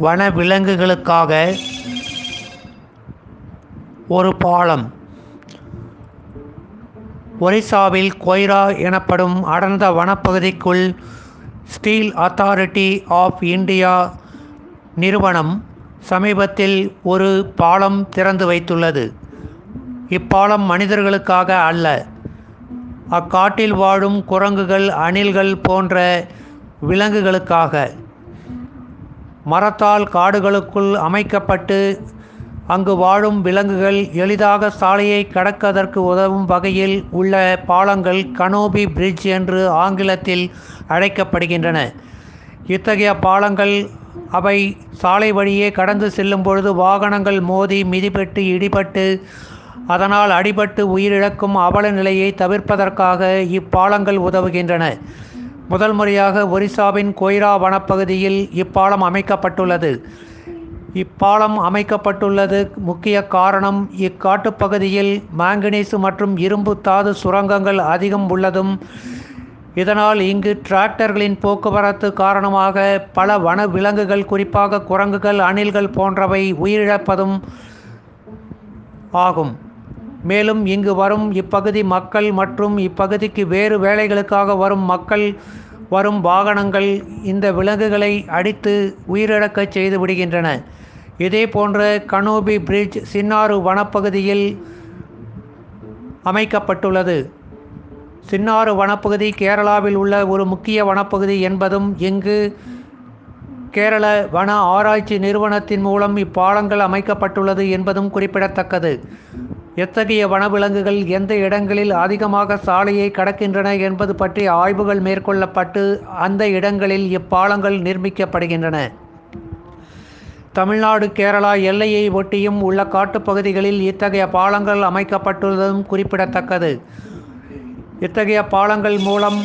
வனவிலங்குகளுக்காக ஒரு பாலம். ஒரிசாவில் கொய்ரா எனப்படும் அடர்ந்த வனப்பகுதிக்குள் ஸ்டீல் அத்தாரிட்டி ஆஃப் இந்தியா நிறுவனம் சமீபத்தில் ஒரு பாலம் திறந்து வைத்துள்ளது. இப்பாலம் மனிதர்களுக்காக அல்ல அக்காட்டில் வாழும் குரங்குகள் அணில்கள் போன்ற விலங்குகளுக்காக. மரத்தால் காடுகளுக்குள் அமைக்கப்பட்டு அங்கு வாழும் விலங்குகள் எளிதாக சாலையை கடக்கதற்கு உதவும் வகையில் உள்ள பாலங்கள் கனோபி பிரிட்ஜ் என்று ஆங்கிலத்தில் அழைக்கப்படுகின்றன. இத்தகைய பாலங்கள் அவை சாலை வழியே கடந்து செல்லும் பொழுது வாகனங்கள் மோதி மிதிப்பட்டு இடிபட்டு அதனால் அடிபட்டு உயிரிழக்கும் அவல நிலையை தவிர்ப்பதற்காக இப்பாலங்கள் உதவுகின்றன. முதல் முறையாக ஒரிசாவின் கொய்ரா வனப்பகுதியில் இப்பாலம் அமைக்கப்பட்டுள்ளது. இப்பாலம் அமைக்கப்பட்டுள்ளது முக்கிய காரணம் இக்காட்டுப்பகுதியில் மாங்கனீசு மற்றும் இரும்பு தாது சுரங்கங்கள் அதிகம் உள்ளதும் இதனால் இங்கு டிராக்டர்களின் போக்குவரத்து காரணமாக பல வன விலங்குகள் குறிப்பாக குரங்குகள் அணில்கள் போன்றவை உயிரிழப்பதும் ஆகும். மேலும் இங்கு வரும் இப்பகுதி மக்கள் மற்றும் இப்பகுதிக்கு வேறு வேலைகளுக்காக வரும் மக்கள் வரும் வாகனங்கள் இந்த விலங்குகளை அடித்து உயிரிழக்கச் செய்து விடுகின்றன. இதே போன்ற கனோபி பிரிட்ஜ் சின்னாறு வனப்பகுதியில் அமைக்கப்பட்டுள்ளது. சின்னாறு வனப்பகுதி கேரளாவில் உள்ள ஒரு முக்கிய வனப்பகுதி என்பதும் இங்கு கேரள வன ஆராய்ச்சி நிறுவனத்தின் மூலம் இப்பாலங்கள் அமைக்கப்பட்டுள்ளது என்பதும் குறிப்பிடத்தக்கது. எத்தகைய வனவிலங்குகள் எந்த இடங்களில் அதிகமாக சாலையை கடக்கின்றன என்பது பற்றி ஆய்வுகள் மேற்கொள்ளப்பட்டு அந்த இடங்களில் இப்பாலங்கள் நிர்மிக்கப்படுகின்றன. தமிழ்நாடு கேரளா எல்லையை ஒட்டியும் உள்ள காட்டுப்பகுதிகளில் இத்தகைய பாலங்கள் அமைக்கப்பட்டுள்ளதும் குறிப்பிடத்தக்கது. இத்தகைய பாலங்கள் மூலம்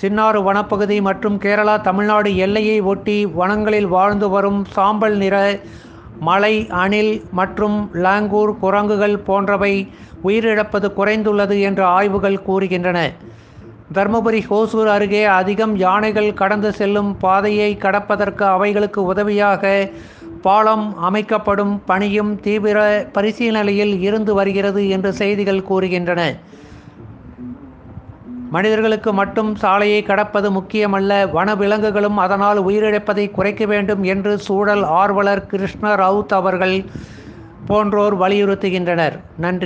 சின்னாறு வனப்பகுதி மற்றும் கேரளா தமிழ்நாடு எல்லையை ஒட்டி வனங்களில் வாழ்ந்து வரும் சாம்பல் நிற மலை அணில் மற்றும் லாங்கூர் குரங்குகள் போன்றவை உயிரிழப்பது குறைந்துள்ளது என்று ஆய்வுகள் கூறுகின்றன. தருமபுரி ஹோசூர் அருகே அதிகம் யானைகள் கடந்து செல்லும் பாதையை கடப்பதற்கு அவைகளுக்கு உதவியாக பாலம் அமைக்கப்படும் பணியும் தீவிர பரிசீலனையில் இருந்து வருகிறது என்று செய்திகள் கூறுகின்றன. மனிதர்களுக்கு மட்டும் சாலையை கடப்பது முக்கியமல்ல வனவிலங்குகளும் அதனால் உயிரிழப்பதை குறைக்க வேண்டும் என்று சூழல் ஆர்வலர் கிருஷ்ண ரவுத் அவர்கள் போன்றோர் வலியுறுத்துகின்றனர். நன்றி.